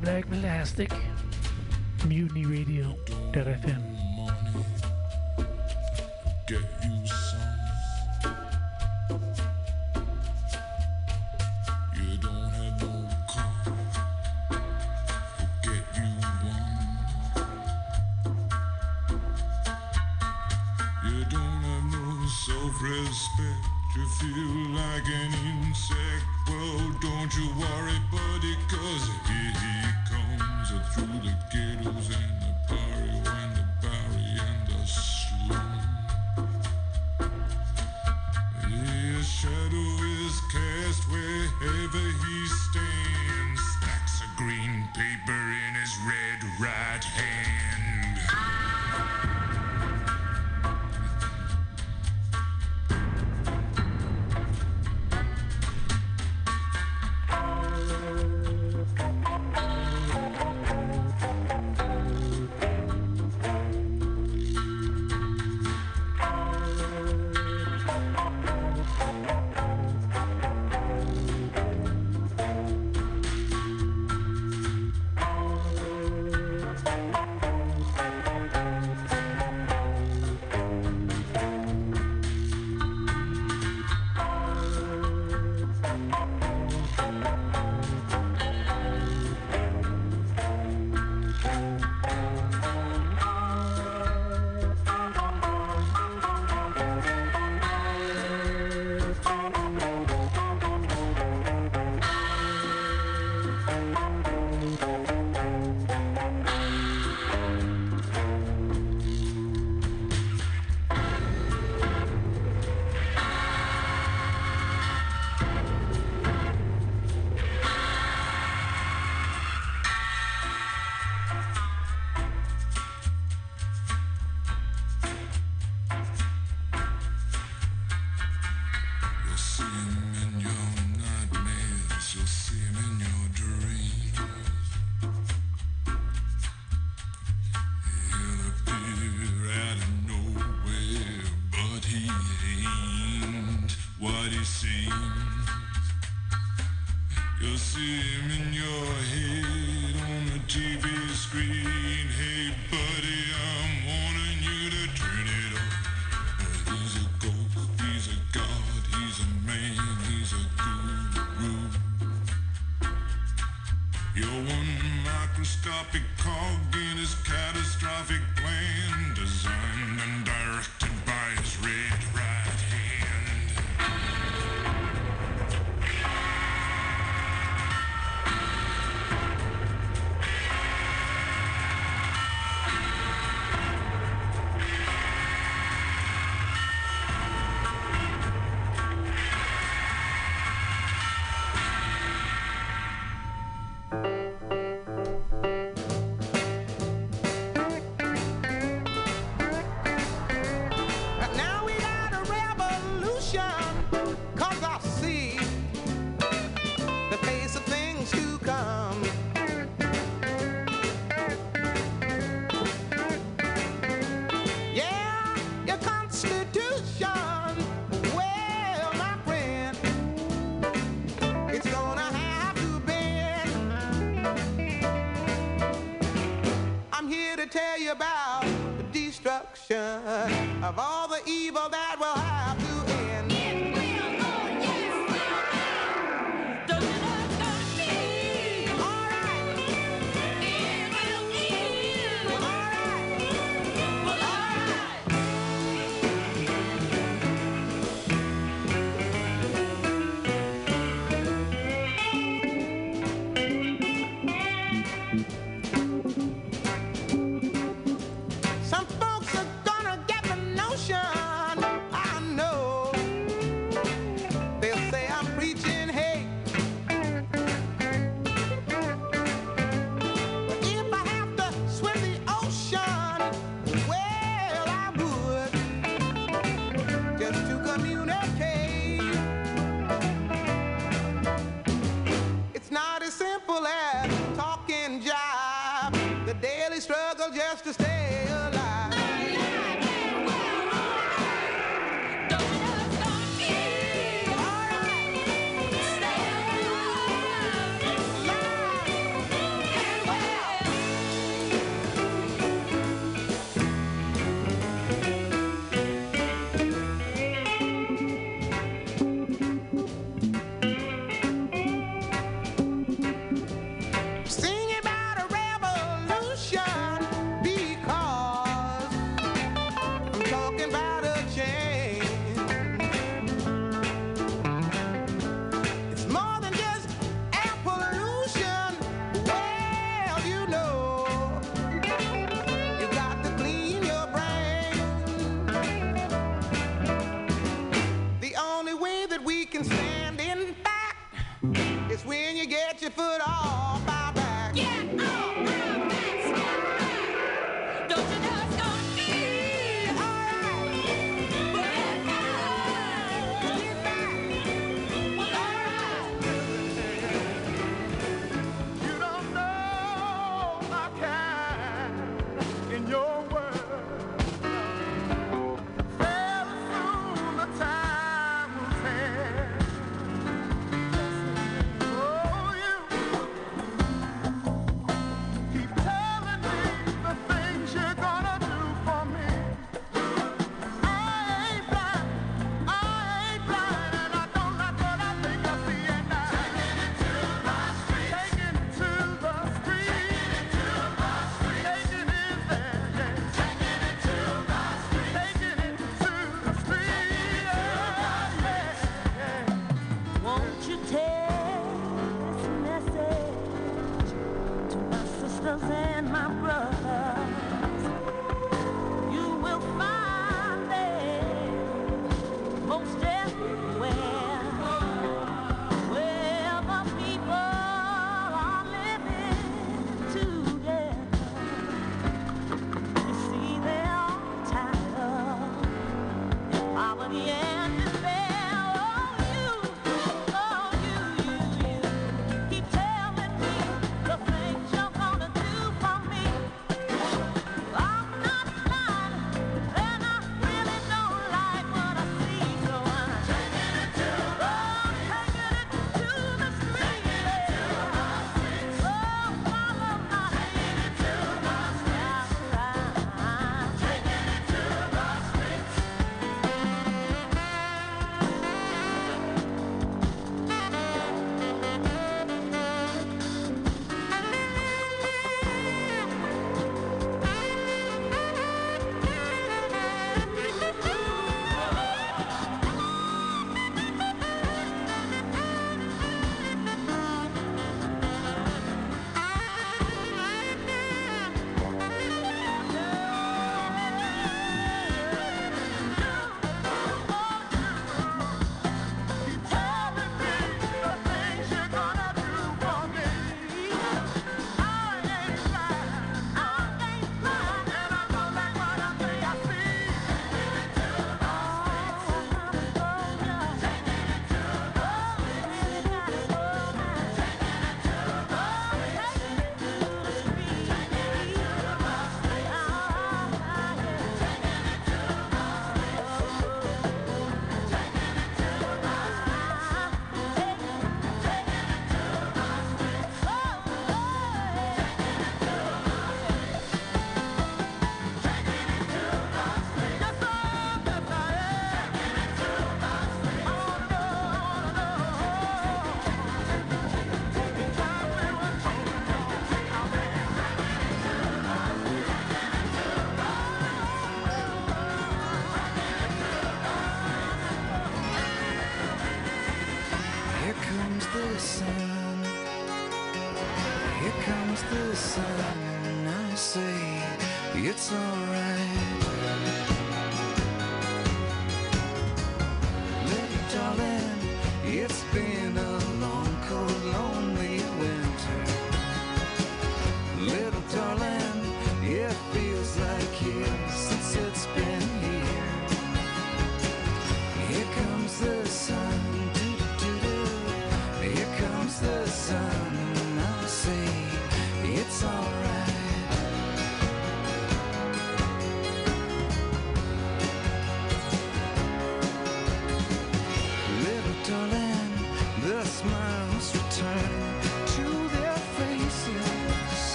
at Black Elastic, MutinyRadio.fm. Get here to tell you about the destruction of all the evil that will happen.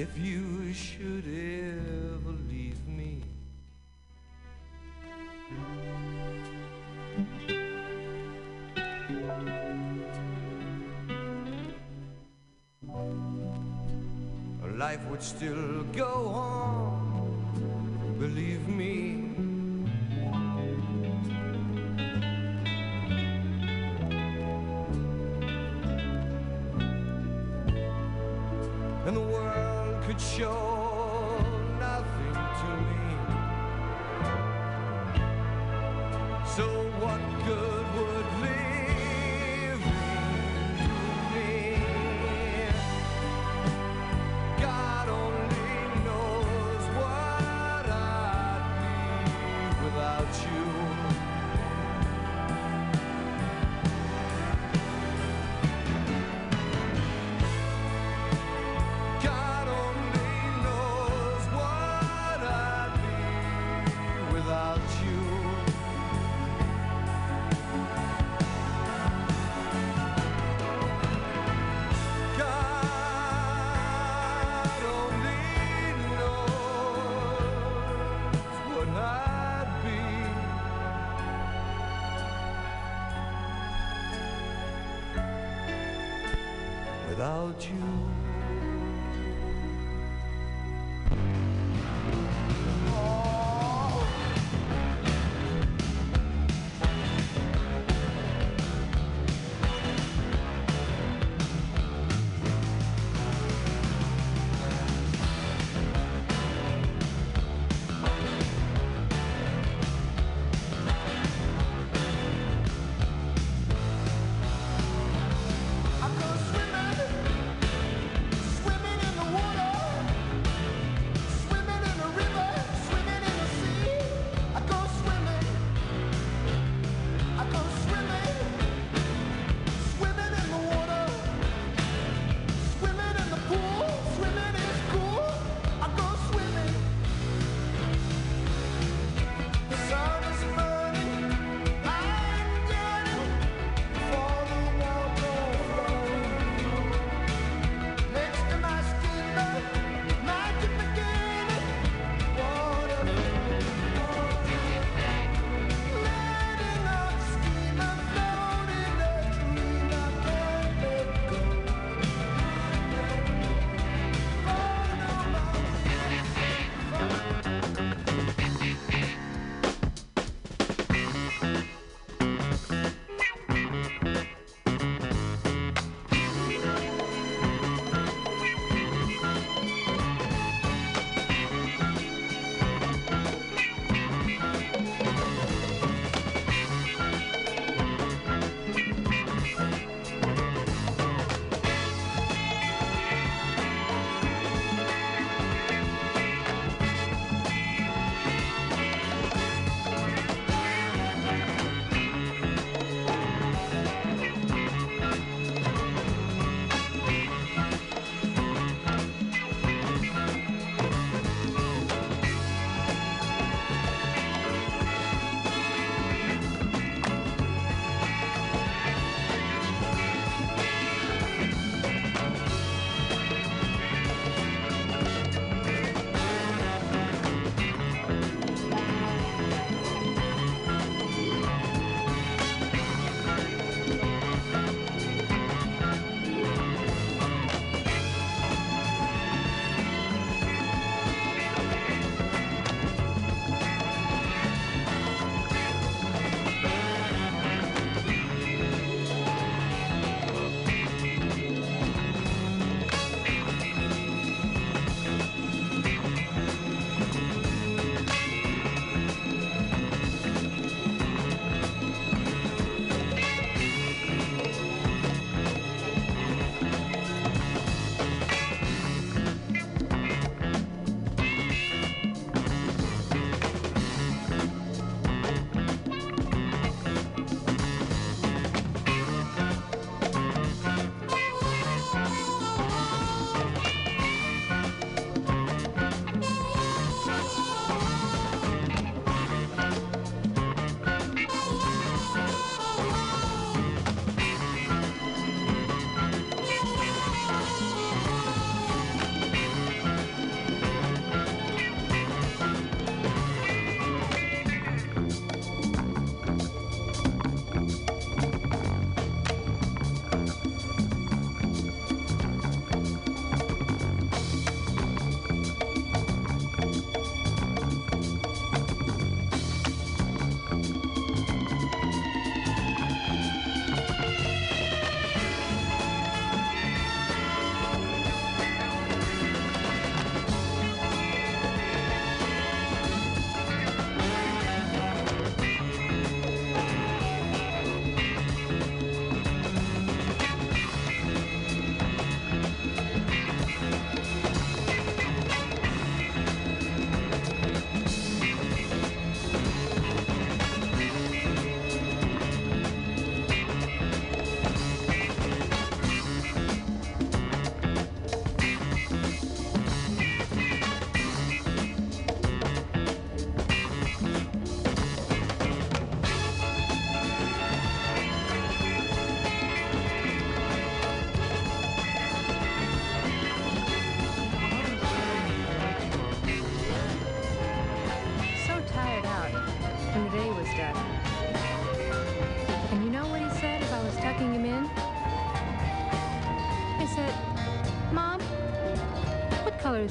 if you should ever leave me. Life would still go on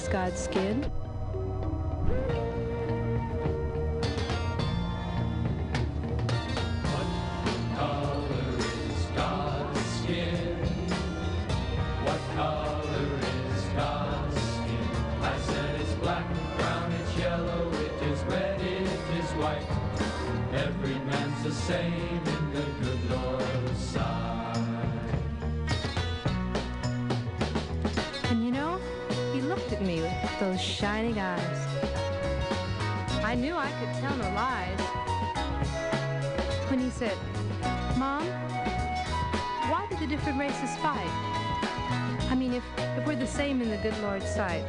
God's skin. What the same in the good Lord's sight.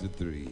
To three.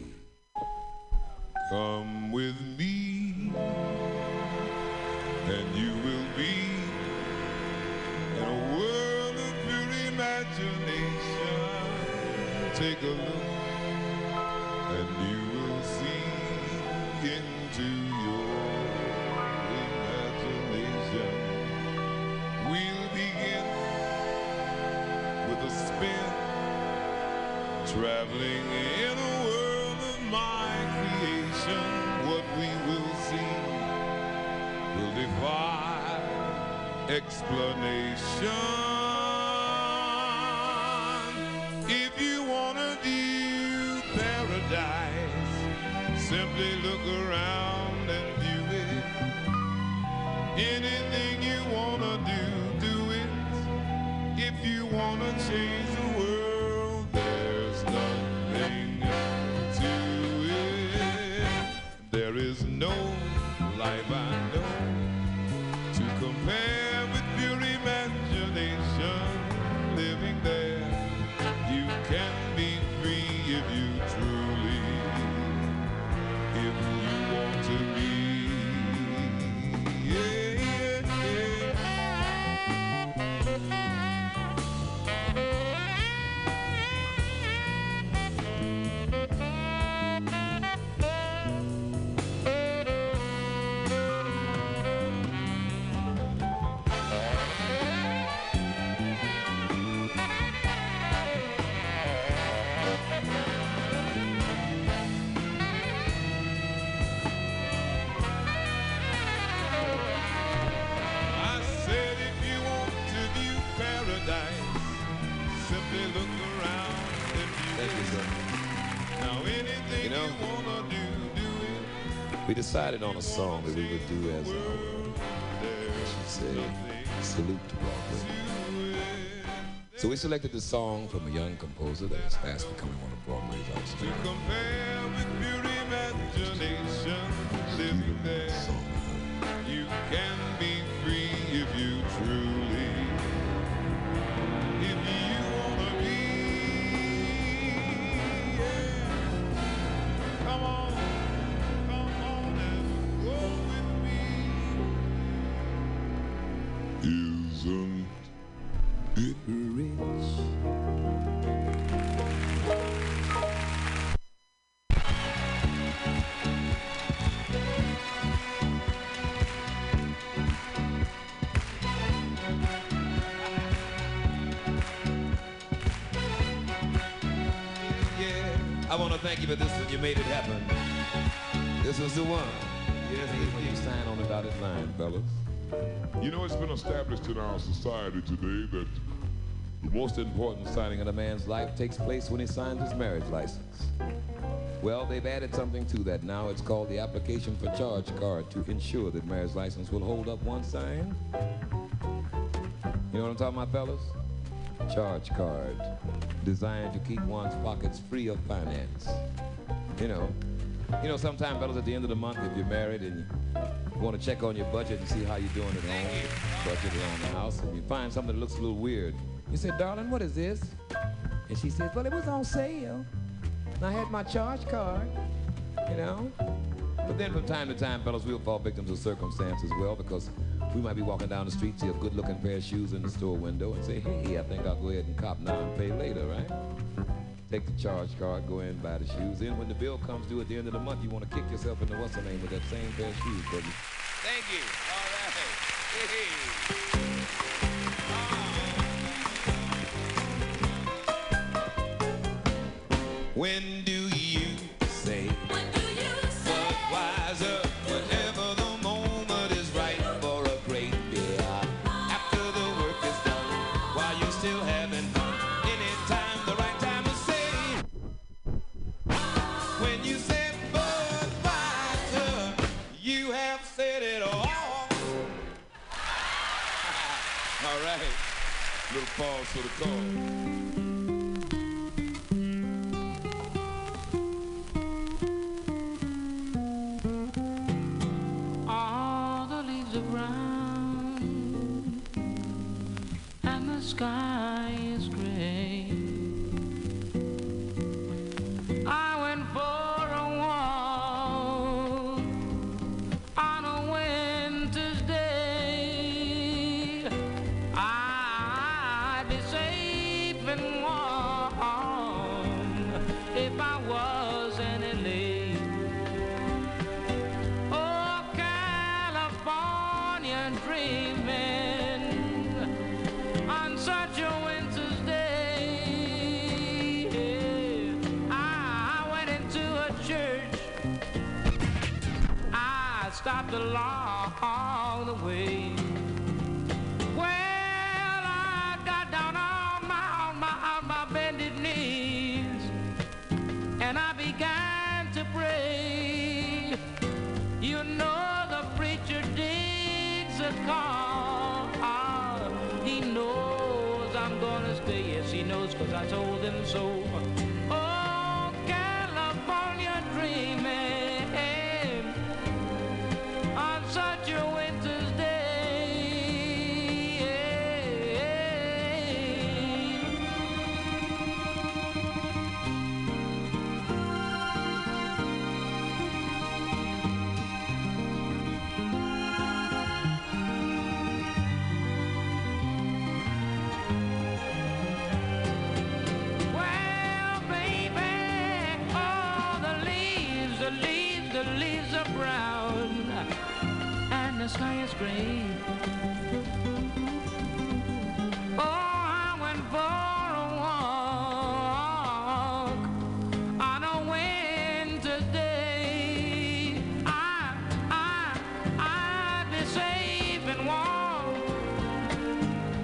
Simply look around decided on a song that we would do as our, There's say, nothing salute to Broadway. So we selected the song from a young composer that is fast becoming one of Broadway's to outstanding compare with imagination. Living there, you can be free if you truly, thank you for this one. You made it happen. This was the one. Yes, when you sign on the dotted line, fellas. You know, it's been established in our society today that The most important signing in a man's life takes place when he signs his marriage license. Well, they've added something to that now. It's called the application for charge card to ensure that marriage license will hold up once signed. You know what I'm talking about, fellas? Charge card, designed to keep one's pockets free of finance. You know, you know, sometimes, fellas, at the end of the month, if you're married and you want to check on your budget and see how you're doing at home, budget around the house, and you find something that looks a little weird, you say, "Darling, what is this?" And she says, "Well, it was on sale. And I had my charge card, you know." But then from time to time, fellas, we'll fall victims of circumstance as well because we might be walking down the street, see a good-looking pair of shoes in the store window, and say, "Hey, I think I'll go ahead and cop now and pay later, right?" Take the charge card, go in, buy the shoes. Then when the bill comes due at the end of the month, you want to kick yourself in the what's the name with that same pair of shoes, baby. Thank you. All right. Hey. Ah. When for the call?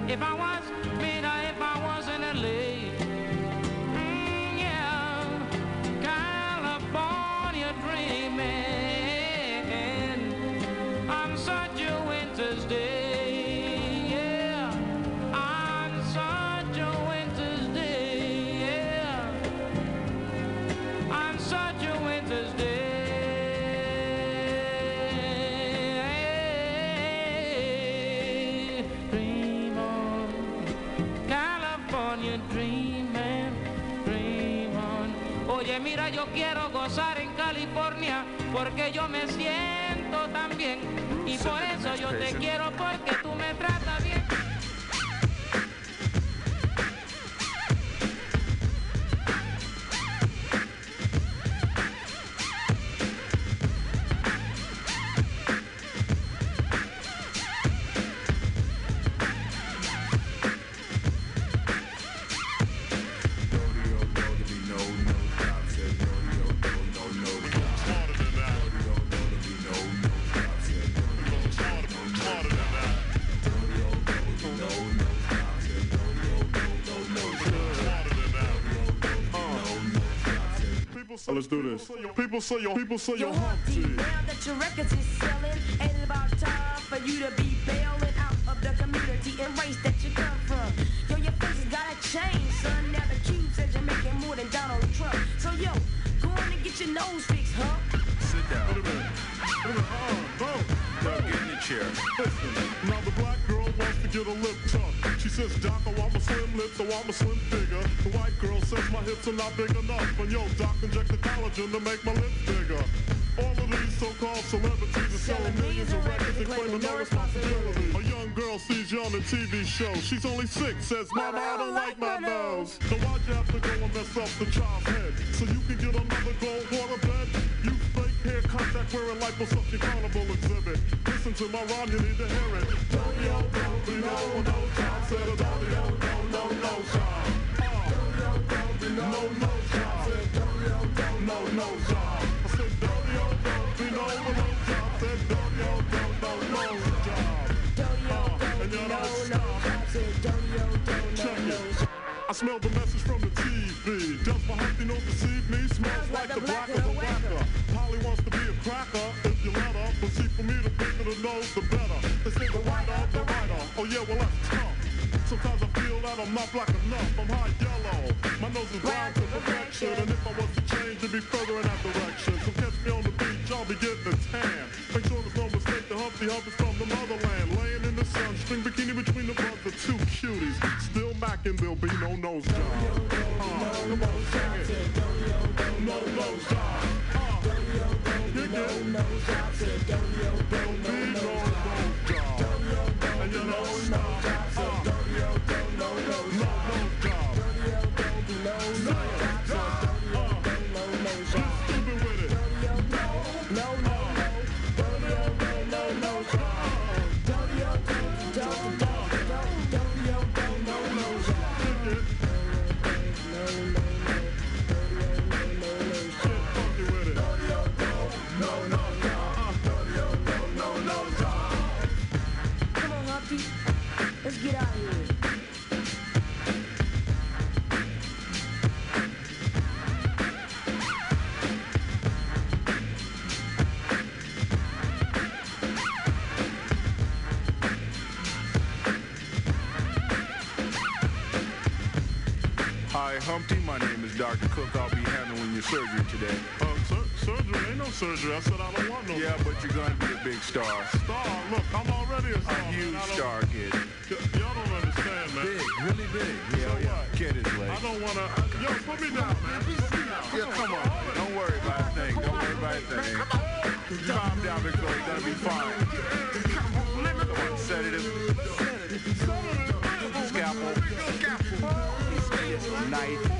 If I was, quiero gozar en California porque yo me siento tan bien. Y por eso yo te quiero let's do this. People say your people say Yo, your Humpty, Humpty. now that your records is selling, ain't it about time for you to be bailing out of the community and race that you come from? Yo, your face has gotta change, son. Now the cube says you're making more than Donald Trump. So yo, go on and get your nose fixed, huh? Sit down. Wait a minute. Wait a minute. Uh, no. Now get in the chair. Listen, now the black girl wants to get a lip tuck. She says, Doc, I want my slim lips, I want my slim hips are not big enough. And yo, Doc, inject the collagen to make my lips bigger. All of these so-called celebrities are selling millions of records and claiming no responsibility. A young girl sees you on a TV show. She's only six, says, Mama, I don't like my nose. So why'd you have to go and mess up the child's head? So you can get another gold water bed? You fake hair contact wearing liposuction carnival exhibit. Listen to my rhyme, you need to hear it. Don't yo, don't no, no Hi, Humpty. My name is Dr. Cook. I'll be handling your surgery today. Uh, sur- surgery? Ain't no surgery. I said I don't want no Yeah, but you're gonna be a big star. star. Look, I'm already a star. A huge man. I don't- star, kid. Really big. Yeah, oh, yeah. Get his leg. I don't wanna. Yo, put me down, man. Put me down. Yeah, come on. Don't worry about a thing. Don't worry about a thing. Calm down, Big. You're gonna be fine. Come on, sedative. Scalpel. Knife.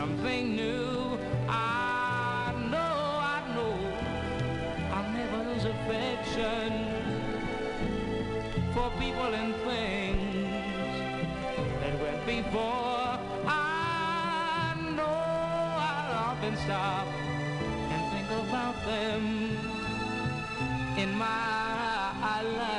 Something new. I know, I know, I'll never lose affection for people and things that went before. I know I'll often stop and think about them in my life.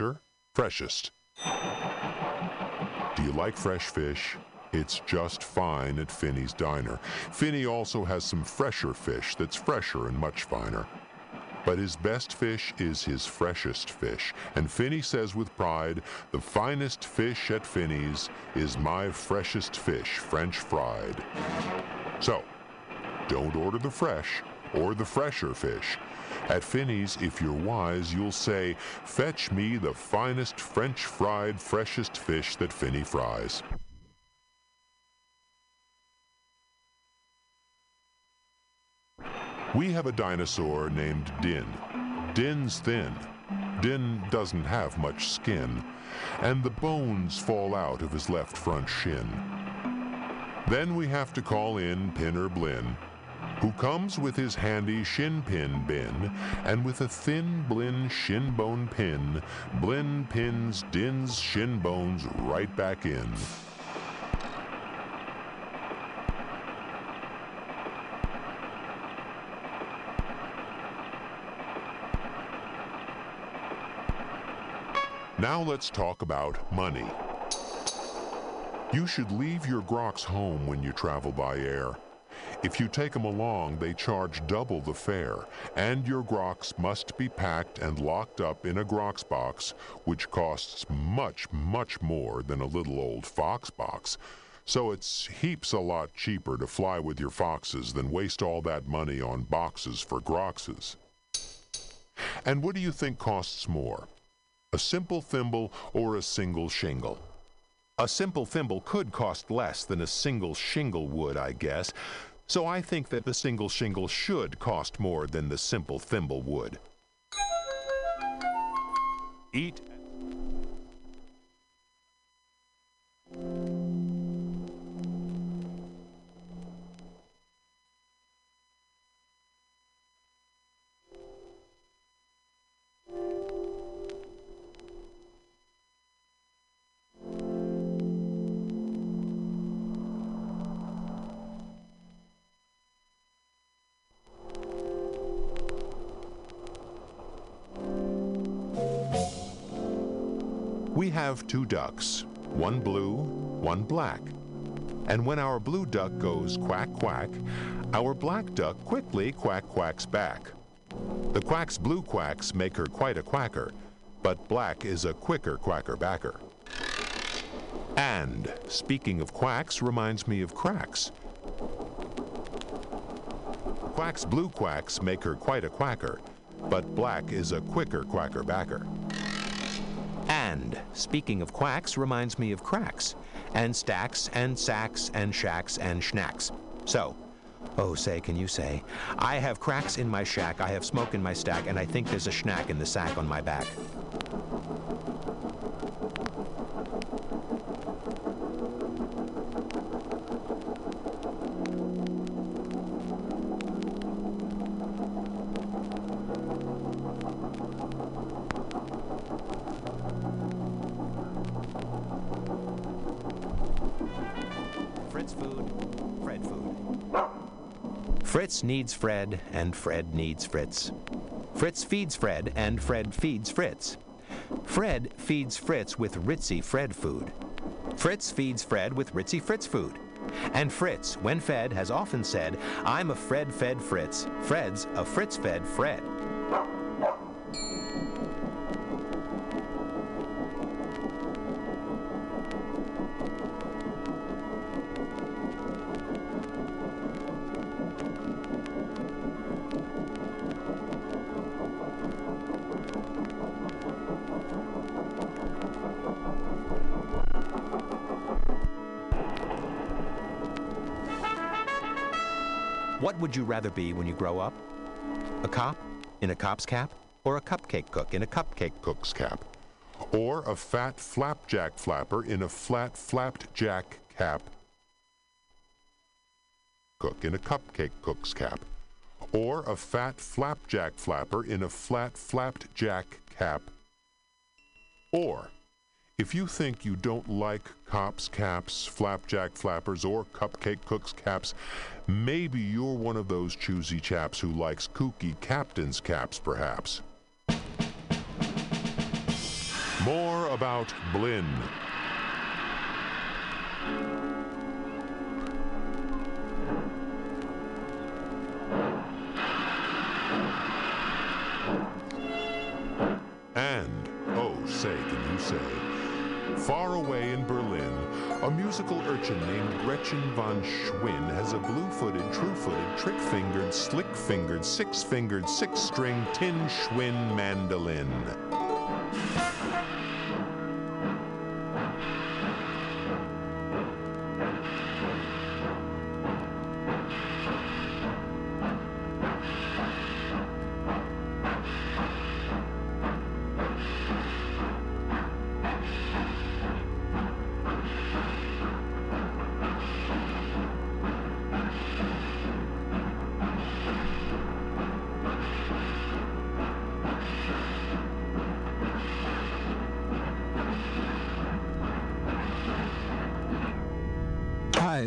Fresher, freshest. Do you like fresh fish? It's just fine at Finney's Diner. Finney also has some fresher fish that's fresher and much finer. But his best fish is his freshest fish. And Finney says with pride, the finest fish at Finney's is my freshest fish, French fried. So, don't order the fresh or the fresher fish. At Finney's, if you're wise, you'll say, fetch me the finest French fried, freshest fish that Finney fries. We have a dinosaur named Din. Din's thin. Din doesn't have much skin, and the bones fall out of his left front shin. Then we have to call in Pinner Blinn, who comes with his handy shin pin bin, and with a thin Blinn shin bone pin, Blinn pins Din's shin bones right back in. Now let's talk about money. You should leave your groks home when you travel by air. If you take them along, they charge double the fare, and your groks must be packed and locked up in a groks box, which costs much, much more than a little old fox box. So it's heaps a lot cheaper to fly with your foxes than waste all that money on boxes for grokses. And what do you think costs more? A simple thimble or a single shingle? A simple thimble could cost less than a single shingle would, I guess, so I think that the single shingle should cost more than the simple thimble would. Eat. Have two ducks, one blue, one black. And when our blue duck goes quack quack, our black duck quickly quack quacks back. The quack's blue quacks make her quite a quacker, but black is a quicker quacker backer. And speaking of quacks reminds me of cracks. Quack's blue quacks make her quite a quacker, but black is a quicker quacker backer. Speaking of quacks reminds me of cracks, and stacks, and sacks, and shacks, and schnacks. So, oh, say, can you say, I have cracks in my shack, I have smoke in my stack, and I think there's a schnack in the sack on my back. Needs Fred, and Fred needs Fritz. Fritz feeds Fred, and Fred feeds Fritz. Fred feeds Fritz with Ritzy Fred food. Fritz feeds Fred with Ritzy Fritz food. And Fritz, when fed, has often said, I'm a Fred fed Fritz. Fred's a Fritz fed Fred. Would you rather be when you grow up? A cop in a cop's cap? Or a cupcake cook in a cupcake cook's cap. Or a fat flapjack flapper in a flat flapped jack cap. Cook in a cupcake cook's cap. Or a fat flapjack flapper in a flat flapped jack cap. Or if you think you don't like cops' caps, flapjack flappers, or cupcake cooks' caps, maybe you're one of those choosy chaps who likes kooky captain's caps, perhaps. More about Blinn. And, oh, say, can you say, far away in Berlin, a musical urchin named Gretchen von Schwinn has a blue-footed, true-footed, trick-fingered, slick-fingered, six-fingered, six-string tin Schwinn mandolin.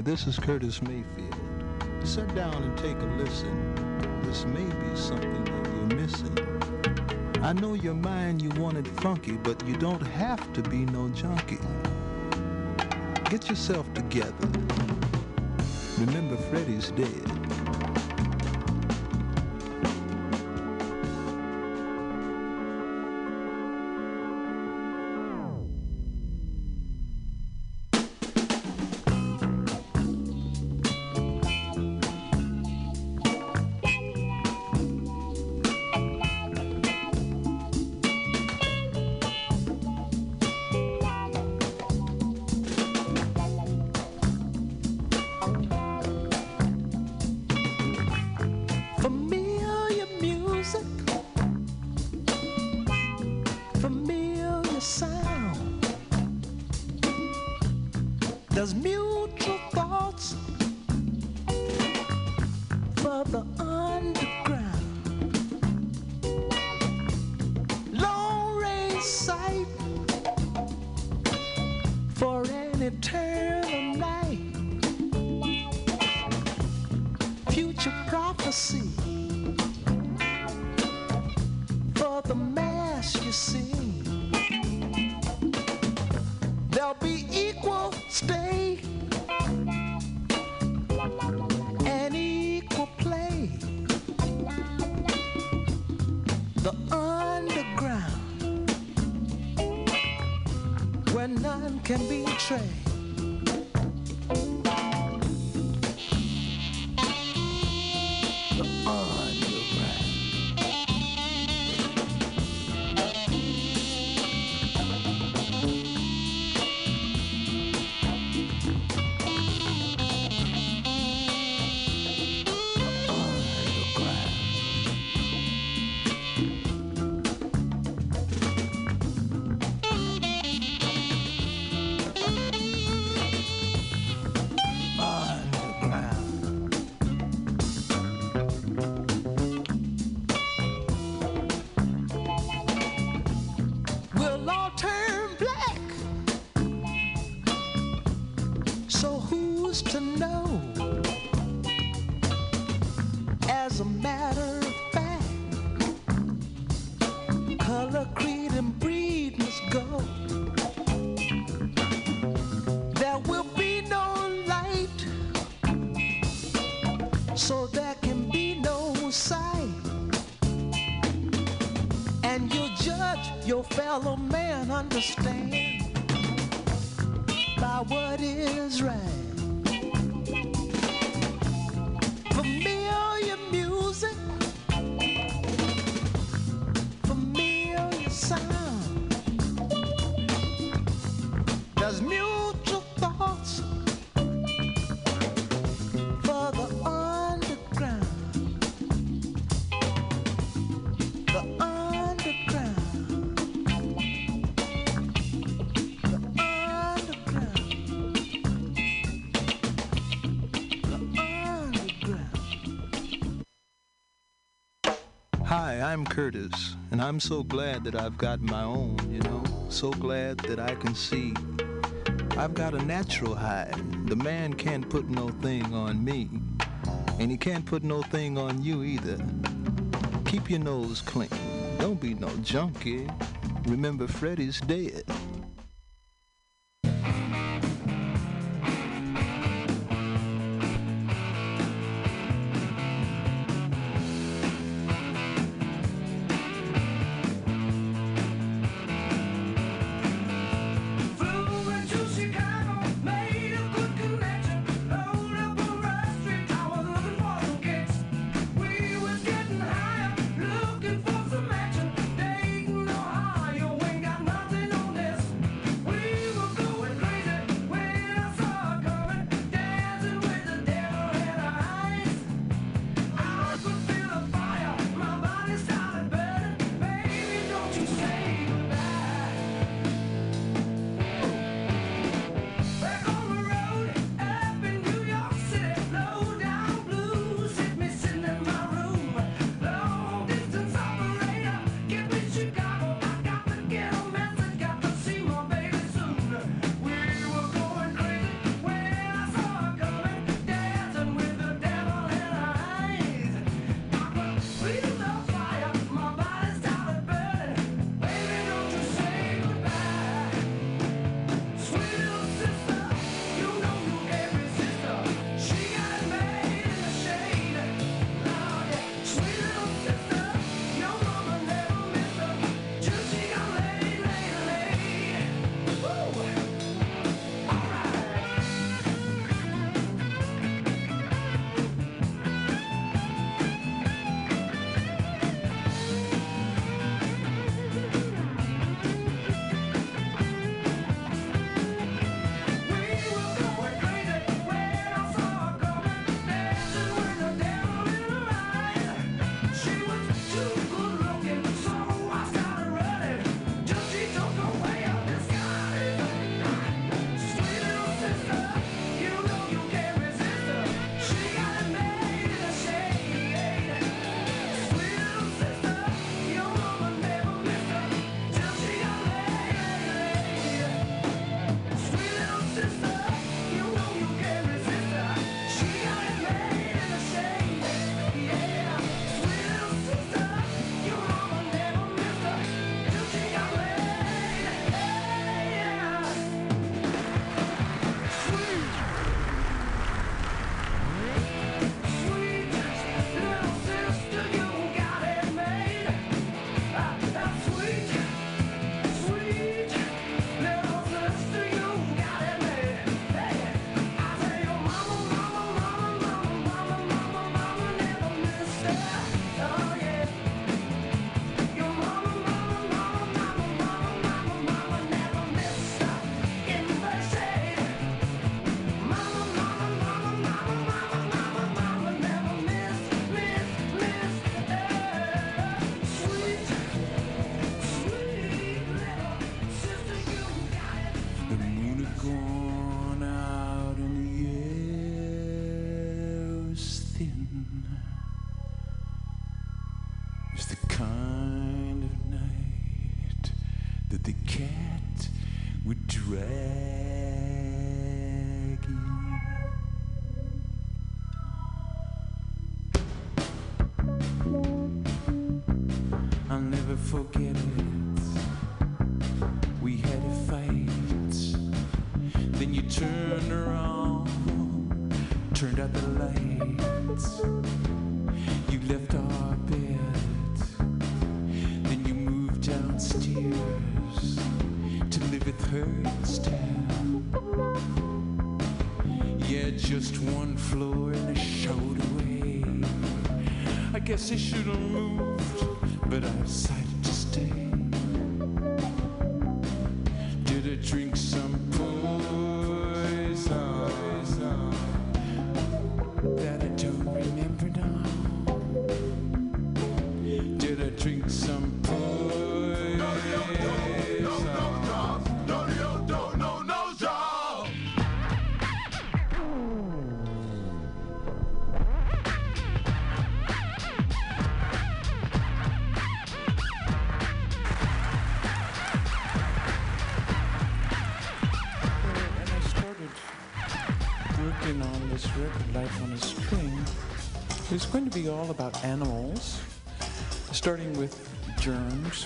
This is Curtis Mayfield. Sit down and take a listen. This may be something that you're missing. I know your mind you want it funky, but you don't have to be no junkie. Get yourself together. Remember, Freddie's dead. Hi, I'm Curtis, and I'm so glad that I've got my own, you know, so glad that I can see. I've got a natural high. The man can't put no thing on me, and he can't put no thing on you either. Keep your nose clean. Don't be no junkie. Remember, Freddie's dead. Going to be all about animals, starting with germs.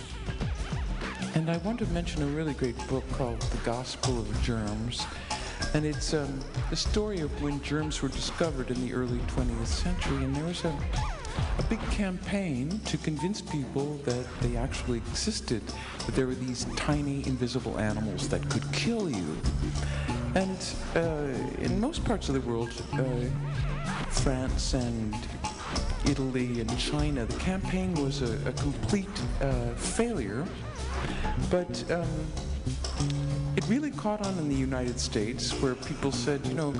And I want to mention a really great book called The Gospel of Germs. And it's um, the story of when germs were discovered in the early 20th century. And there was a, a big campaign to convince people that they actually existed, that there were these tiny invisible animals that could kill you. And uh, in most parts of the world, uh, France and Italy and China, the campaign was a, a complete uh, failure. But um, it really caught on in the United States where people said, you know,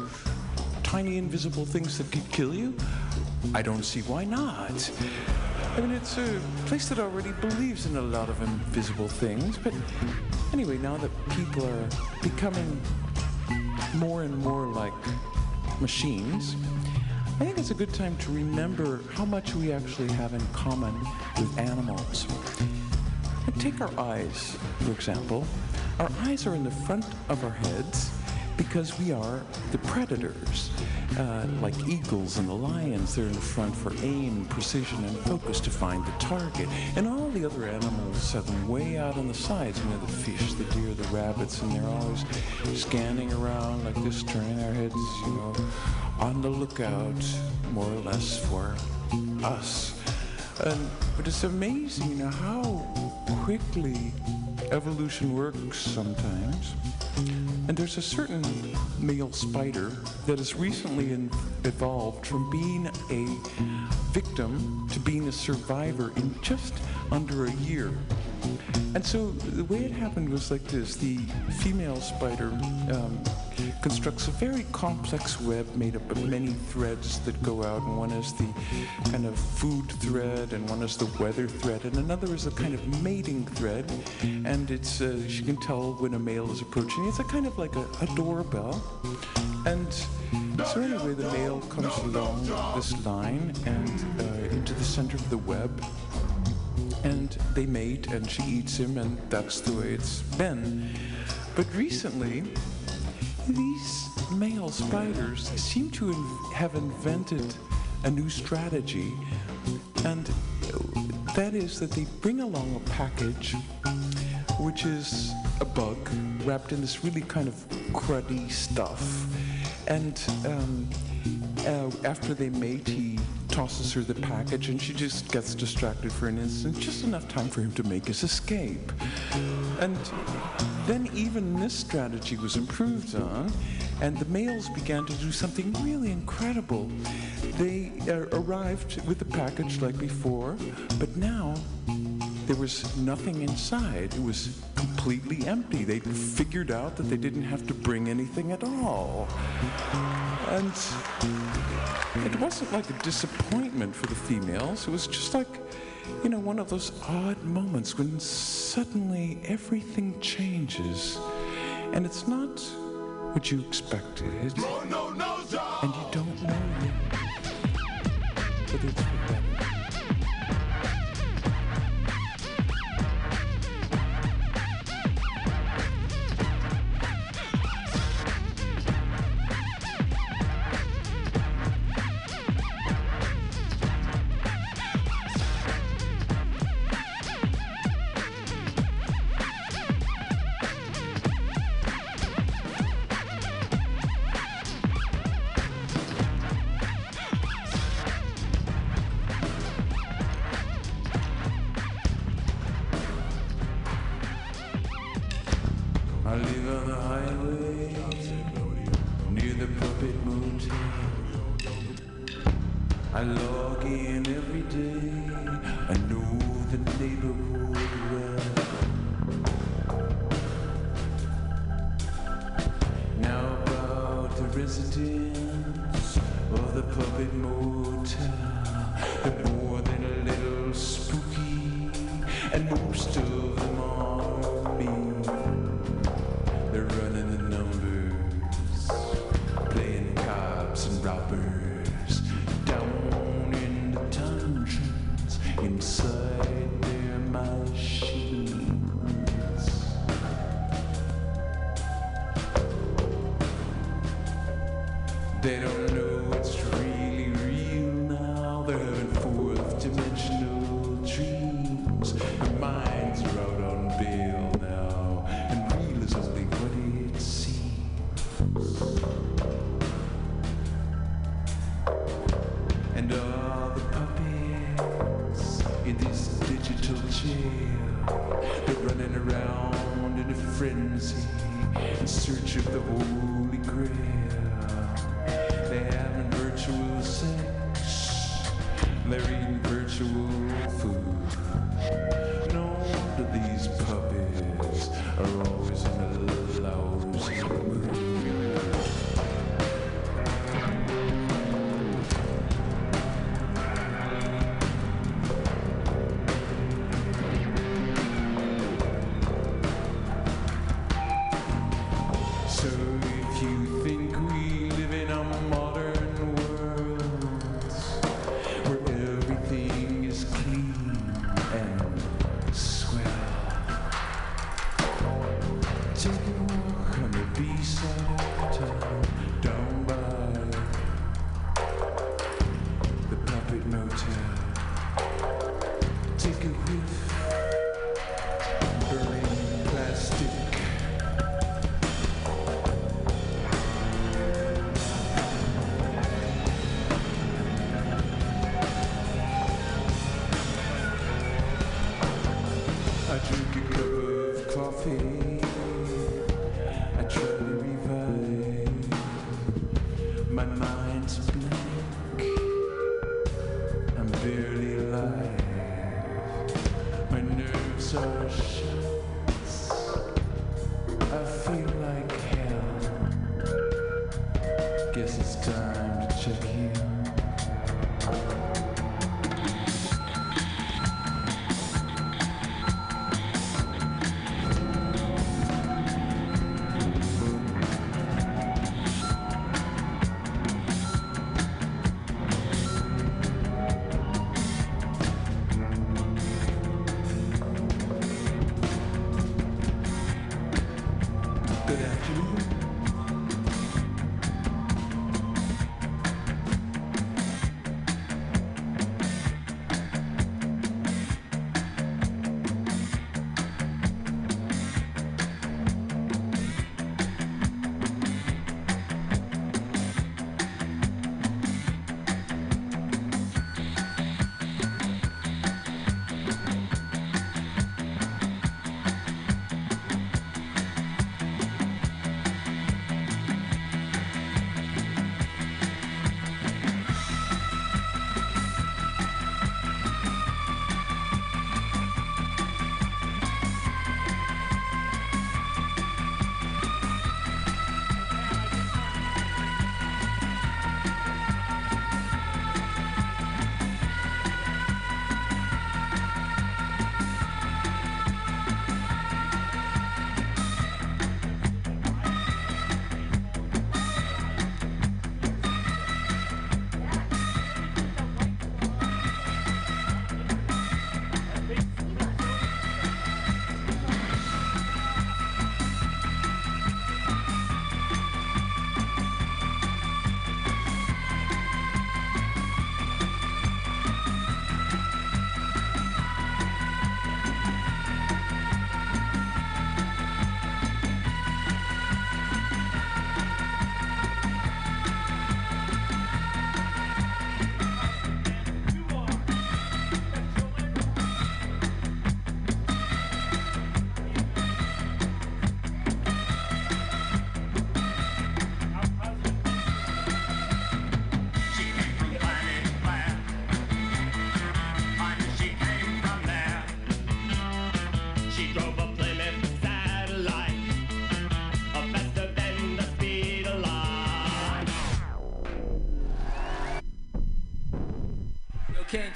tiny invisible things that could kill you? I don't see why not. I mean, it's a place that already believes in a lot of invisible things, but anyway, now that people are becoming more and more like machines, I think it's a good time to remember how much we actually have in common with animals. Take our eyes, for example. Our eyes are in the front of our heads because we are the predators. Uh, like eagles and the lions, they're in the front for aim, precision, and focus to find the target. And all the other animals them way out on the sides. You know, the fish, the deer, the rabbits, and they're always scanning around like this, turning their heads, you know, on the lookout, more or less, for us. And, but it's amazing, you know, how quickly evolution works sometimes. And there's a certain male spider that has recently in- evolved from being a victim to being a survivor in just under a year. And so the way it happened was like this the female spider um, constructs a very complex web made up of many threads that go out, and one is the kind of food thread, and one is the weather thread, and another is a kind of mating thread. And it's uh, she can tell when a male is approaching. It's a kind of like a, a doorbell. And so anyway, the male comes along this line and uh, into the center of the web and they mate and she eats him and that's the way it's been. But recently these male spiders seem to have invented a new strategy and that is that they bring along a package which is a bug wrapped in this really kind of cruddy stuff. And um, uh, after they mate, he tosses her the package, and she just gets distracted for an instant, just enough time for him to make his escape. And then even this strategy was improved on, and the males began to do something really incredible. They uh, arrived with the package like before, but now there was nothing inside. It was completely empty. They figured out that they didn't have to bring anything at all. And it wasn't like a disappointment for the females. It was just like, you know, one of those odd moments when suddenly everything changes. And it's not what you expected. And you don't know yet whether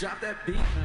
drop that beat,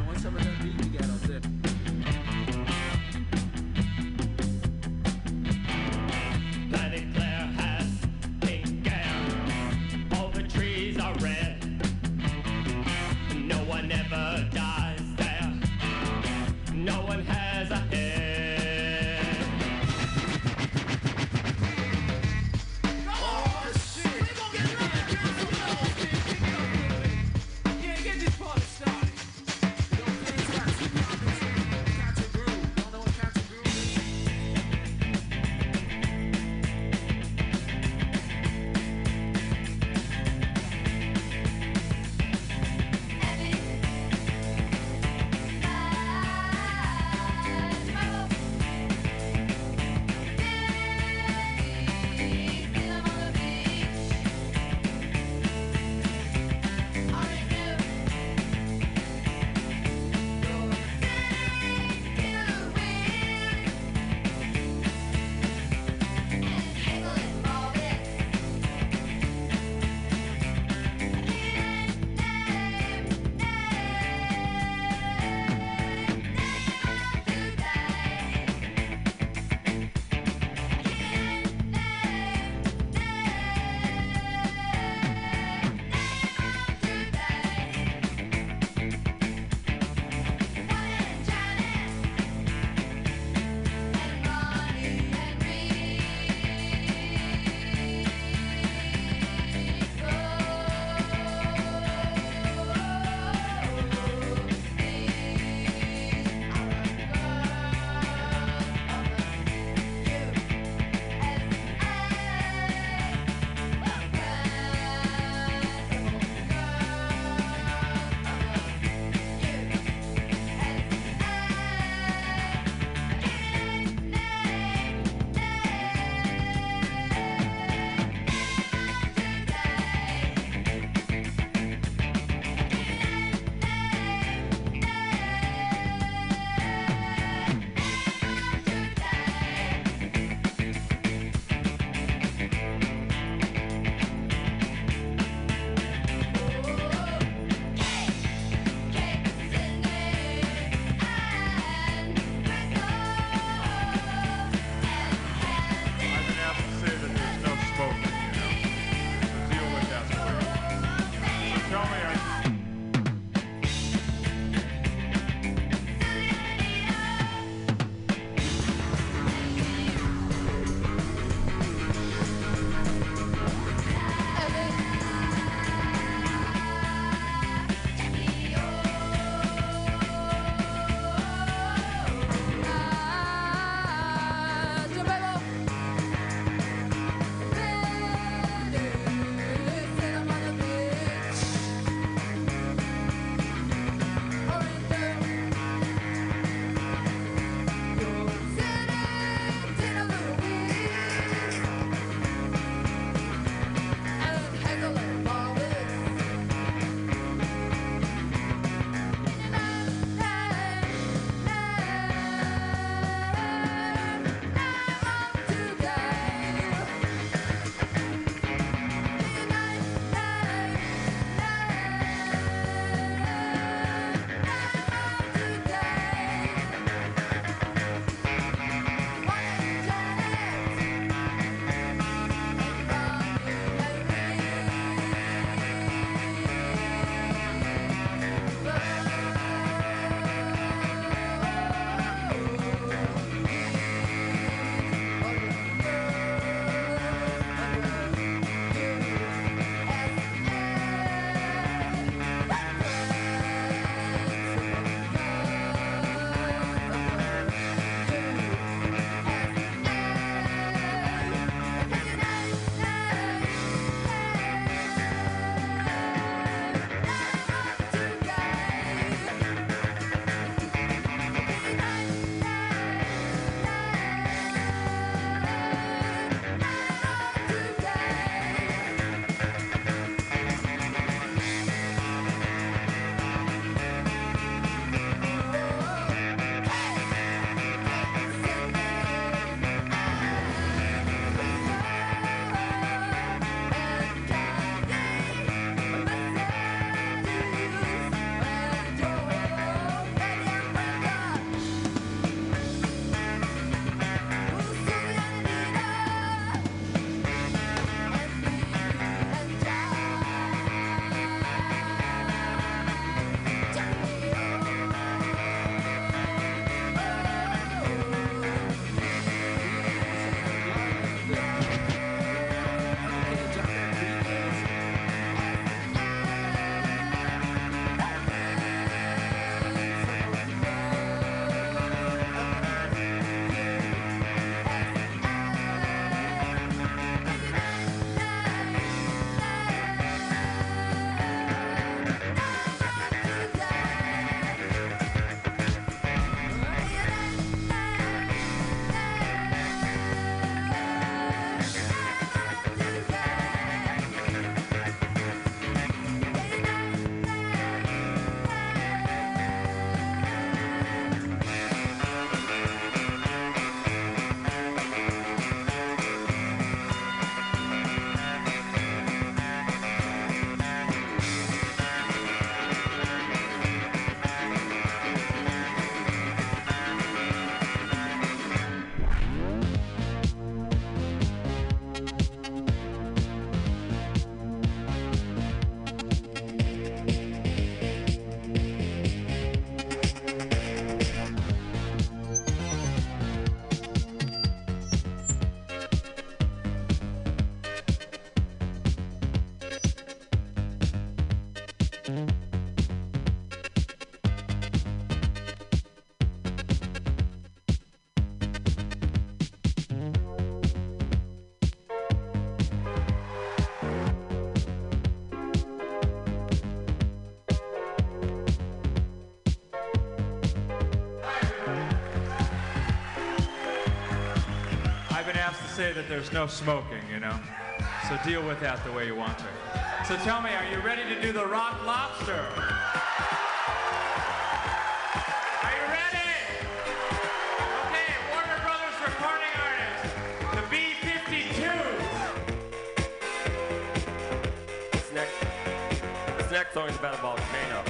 say that there's no smoking, you know. So deal with that the way you want to. So tell me, are you ready to do the rock lobster? Are you ready? Okay, Warner Brothers recording artist, the B-52. This next, this next song is about a volcano.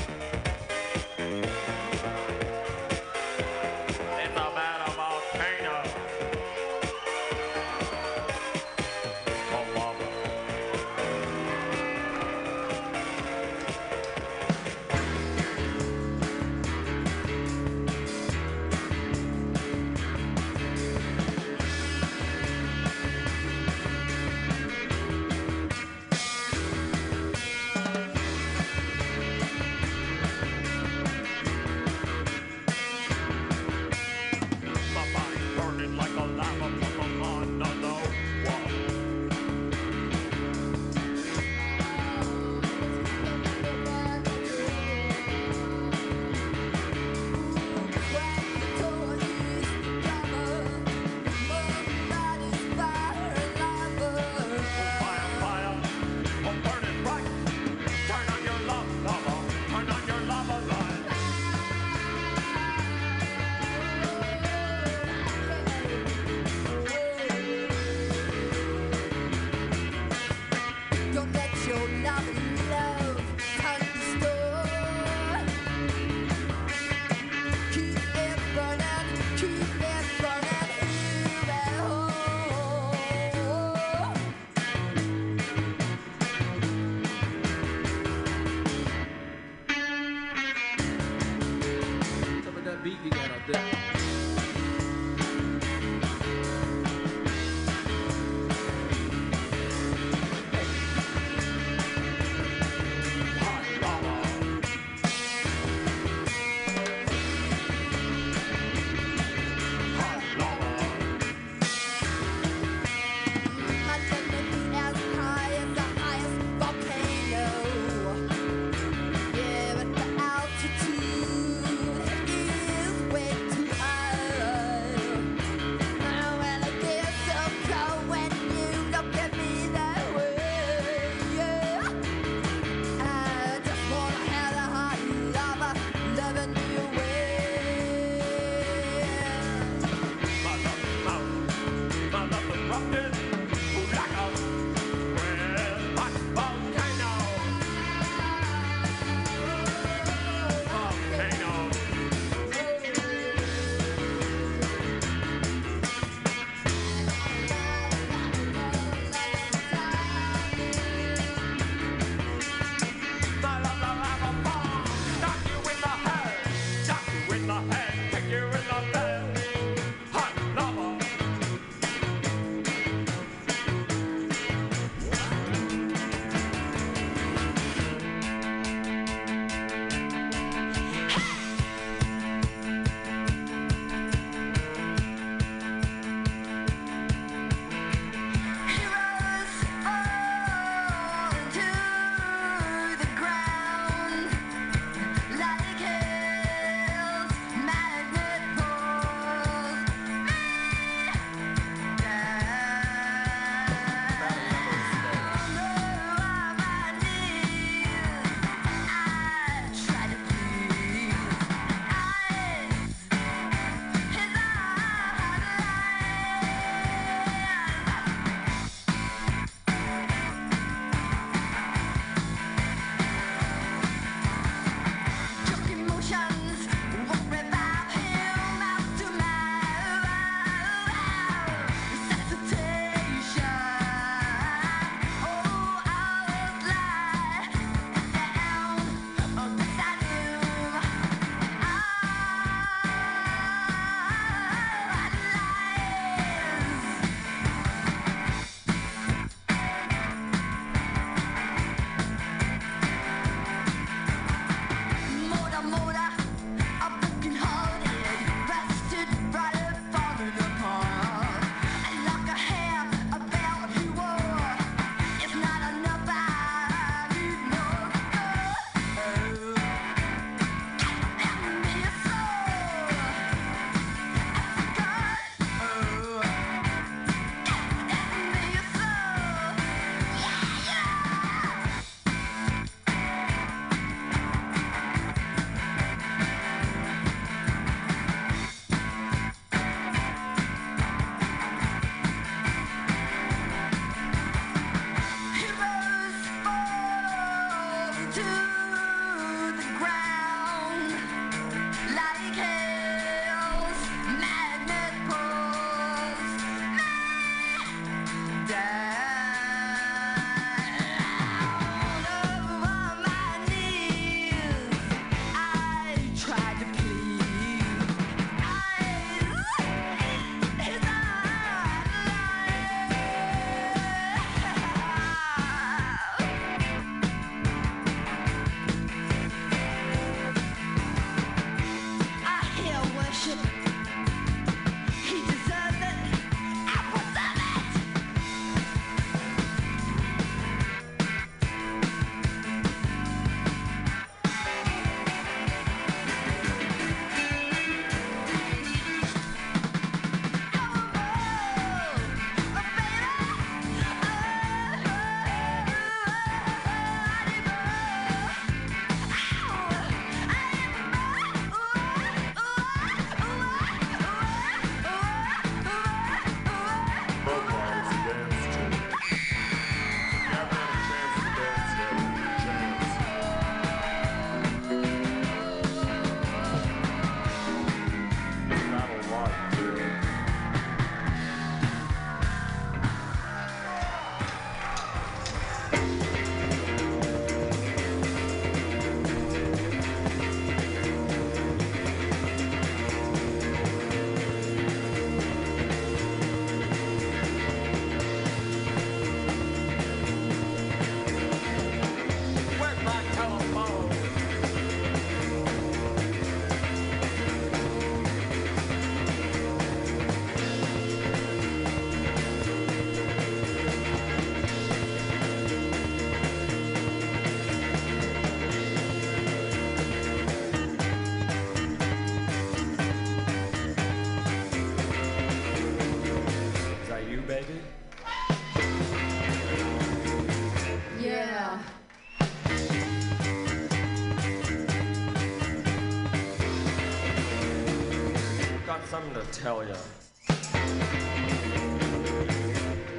tell you.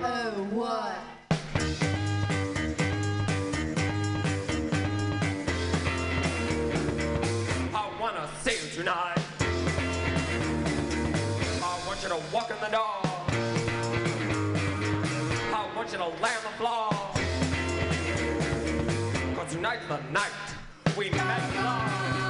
Oh, what? I wanna see you tonight. I want you to walk in the door. I want you to lay on the floor. Cause tonight's the night we make love.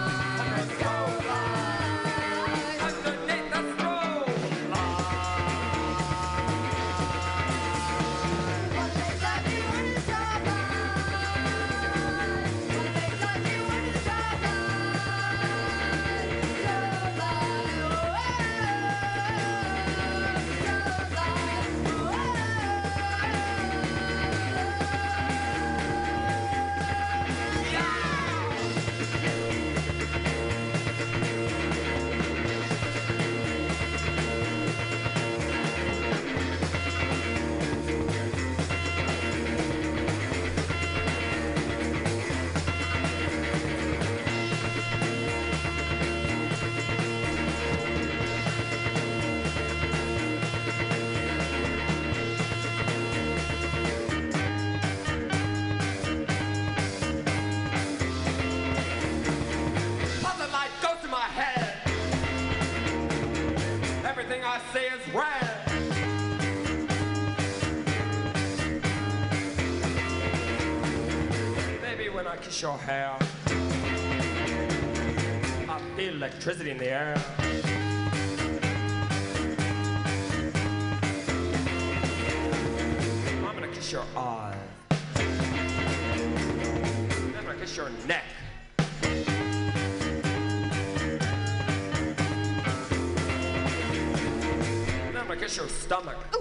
stomach.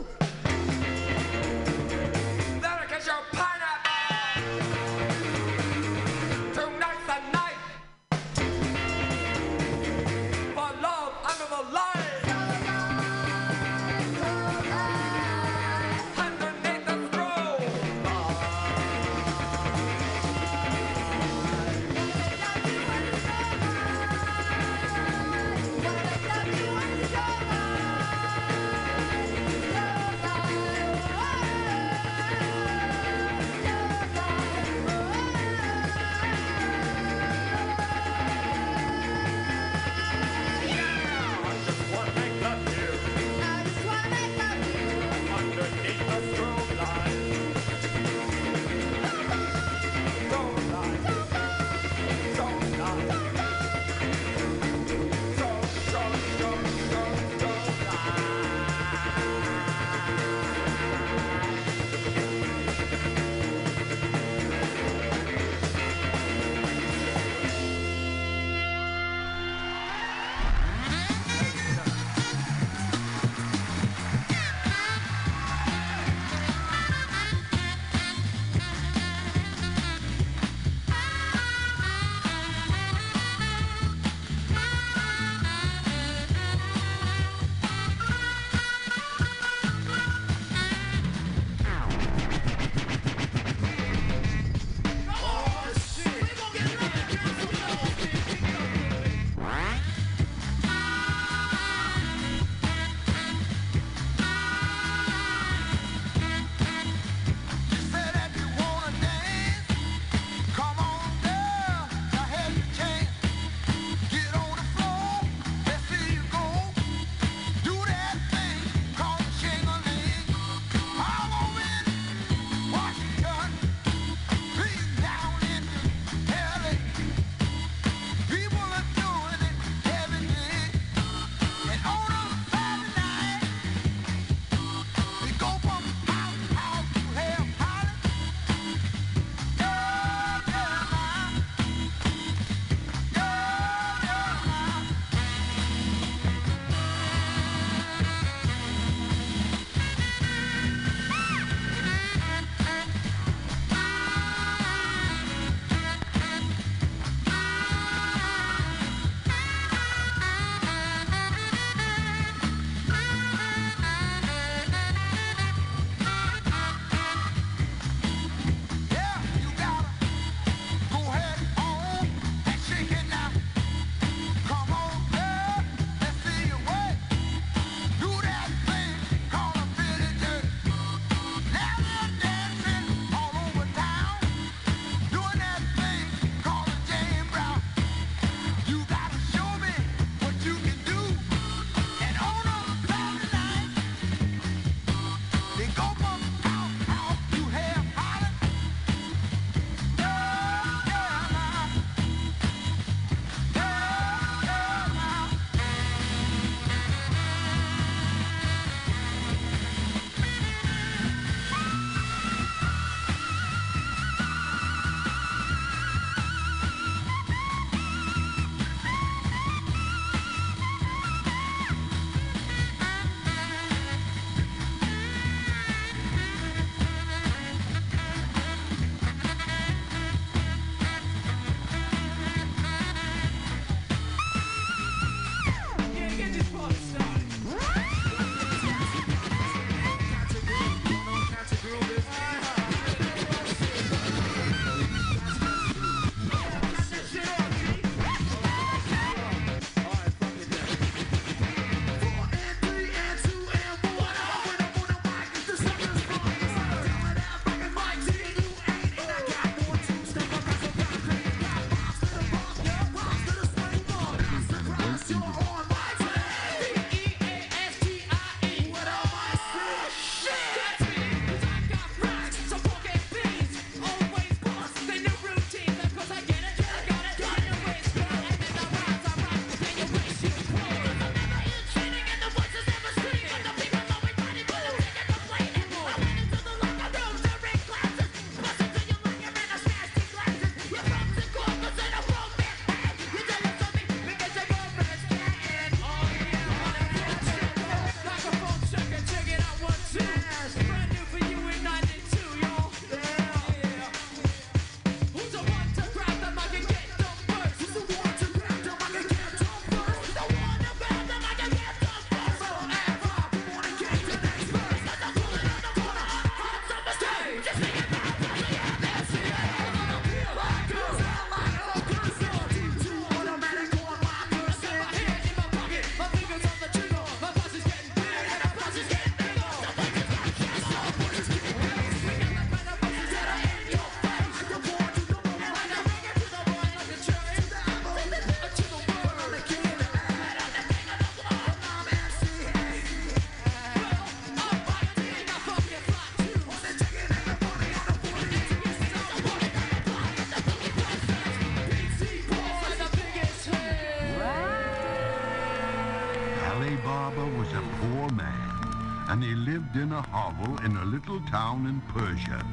novel in a little town in Persia.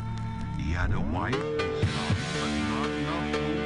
He had a wife but not enough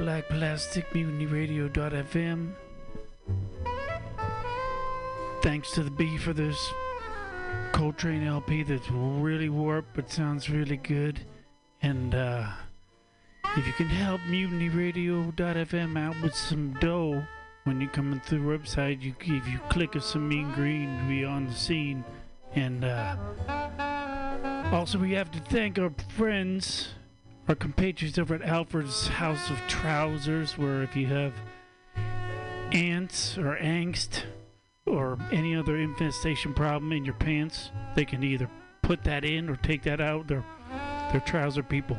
Black Plastic Mutiny Radio.fm. Thanks to the B for this Coltrane LP that's really warped but sounds really good. And uh, if you can help Mutiny Radio.fm out with some dough when you're coming through the website, you if you click of some mean green to be on the scene. And uh, also, we have to thank our friends, our compatriots over at Alfred's House of Trousers, where if you have ants or angst or any other infestation problem in your pants, they can either put that in or take that out. They're, they're trouser people.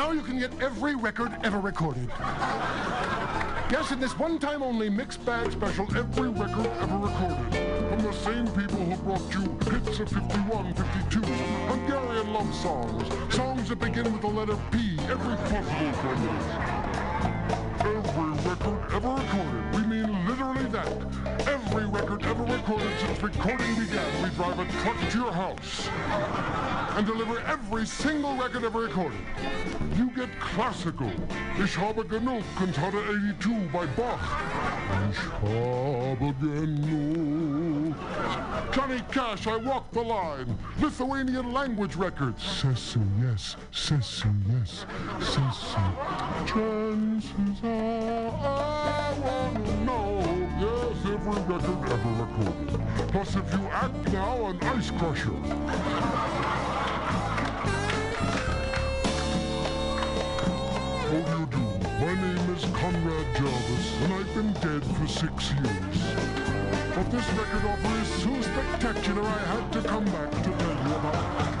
Now you can get every record ever recorded. Yes, in this one-time only mixed bag special, every record ever recorded. From the same people who brought you hits of 51, 52, Hungarian love songs, songs that begin with the letter P, every possible combination. Every record ever recorded. Mean literally that. Every record ever recorded since recording began. We drive a truck to your house and deliver every single record ever recorded. You get classical. Ich habe genug, Cantata 82 by Bach. Ich habe genug. Johnny Cash, I Walk the Line. Lithuanian language records. Says yes, says yes, says Chances are I wanna Every record ever recorded. Plus, if you act now, an ice crusher. How do you do? My name is Conrad Jarvis, and I've been dead for six years. But this record offer is so spectacular, I had to come back to tell you about it.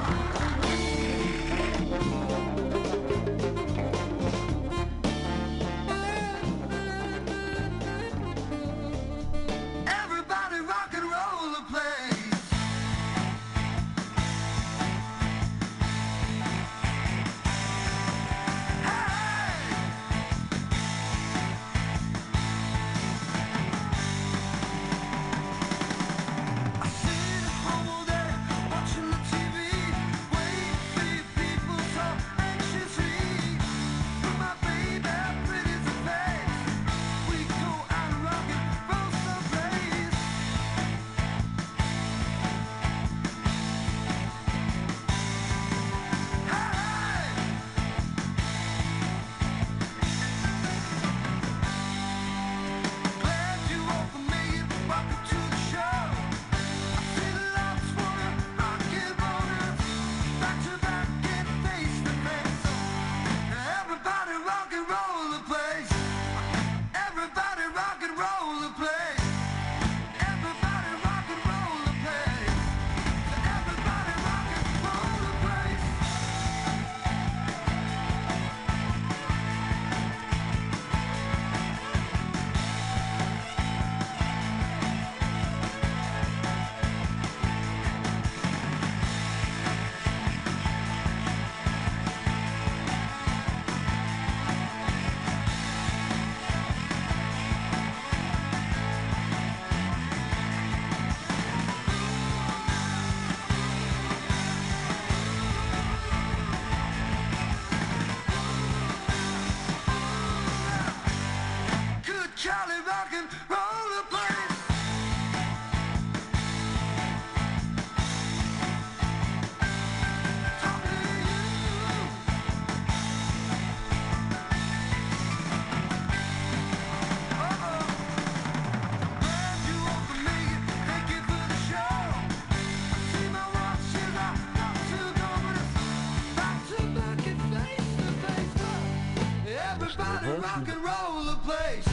Rock and roll the place.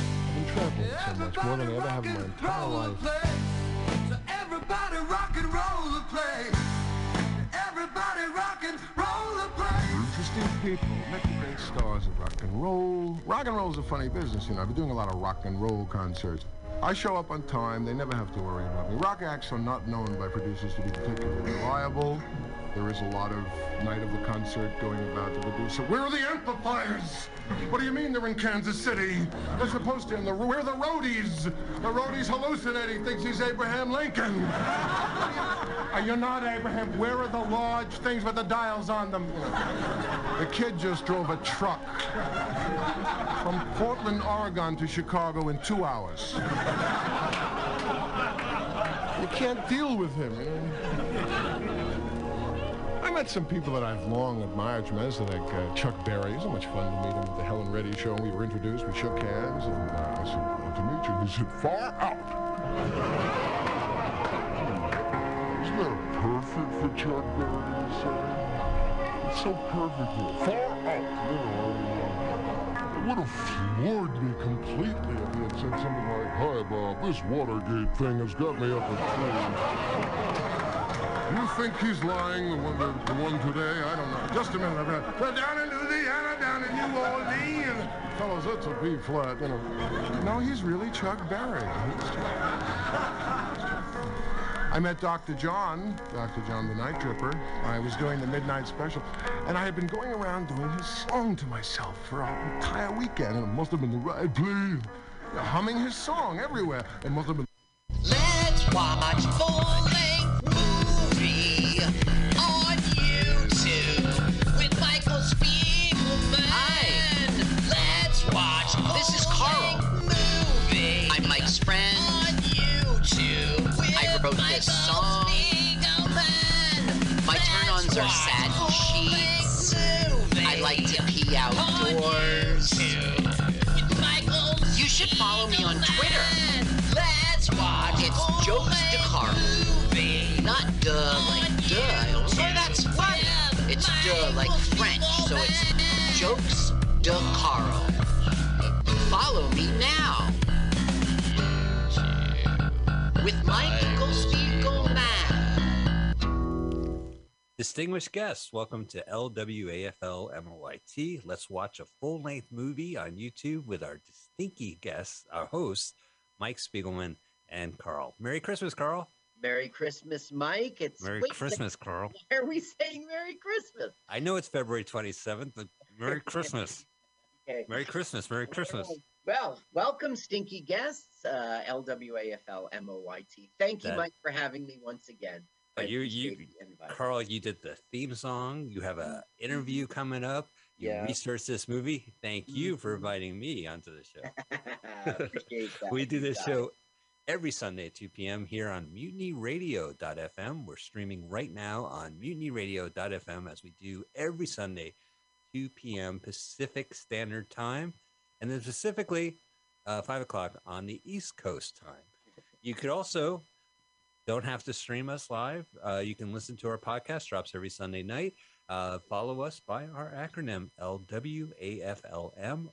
I've been traveling so much, more than I ever have in my entire life. So everybody rock and roll the place. Everybody rock and roll the place. Interesting people, met the great stars of rock and roll. Rock and roll's a funny business, you know. I've been doing a lot of rock and roll concerts. I show up on time, they never have to worry about me. Rock acts are not known by producers to be particularly reliable. There is a lot of night of the concert going about the producer. Where are the amplifiers? What do you mean they're in Kansas City? They're supposed to. In the, where are the roadies? The roadie's hallucinating, thinks he's Abraham Lincoln. Are you not Abraham? Where are the large things with the dials on them? The kid just drove a truck from Portland, Oregon to Chicago in two hours. You can't deal with him. You know? I met some people that I've long admired tremendously, like uh, Chuck Berry. It was so much fun to meet him at the Helen Reddy show. We were introduced, we shook hands, and uh, I said, "Glad to meet you." He said, "Far out." Isn't that perfect for Chuck Berry to say? It's so perfect. Far out, you know. It would have floored me completely if he had said something like, Hi, Bob, this Watergate thing has got me up at three. You think he's lying, the one, the, the one today? I don't know. Just a minute. I've got, we're down in Louisiana, down in New Orleans. Fellas, that's a B flat, you know. No, he's really Chuck Berry. I met Dr. John, Dr. John the Night Tripper. I was doing the midnight special, and I had been going around doing his song to myself for an entire weekend, and it must have been the right place. Humming his song everywhere. It must have been. Let's watch full-length are watch sheets. I like to pee outdoors. You should follow me on Twitter. Let's watch It's Jokes de Carl. Not duh like duh. Although that's funny. It's duh like French, so it's Jokes de Carl. Follow me now. With Michael Spiegelman. Distinguished guests, welcome to LWAFL MOYT. Let's watch a full length movie on YouTube with our distinky guests, our hosts, Mike Spiegelman and Carl. Merry Christmas, Carl. Merry Christmas, Mike. It's Merry wait, Christmas, Carl. Why are we saying Merry Christmas? I know it's February 27th, but Merry Christmas. Okay. Merry Christmas. Merry Christmas. Well, welcome, stinky guests, uh, LWAFL MOYT. Thank you, That- Mike, for having me once again. You, you, appreciate the invite. Carl, you did the theme song. You have a interview coming up. You Yeah. researched this movie. Thank you for inviting me onto the show. We do this show every Sunday at 2 p.m. here on mutinyradio.fm. We're streaming right now on mutinyradio.fm as we do every Sunday, 2 p.m. Pacific Standard Time, and then specifically uh, 5 o'clock on the East Coast time. You could also don't have to stream us live. Uh, you can listen to our podcast, drops every Sunday night. Uh, follow us by our acronym LWAFLM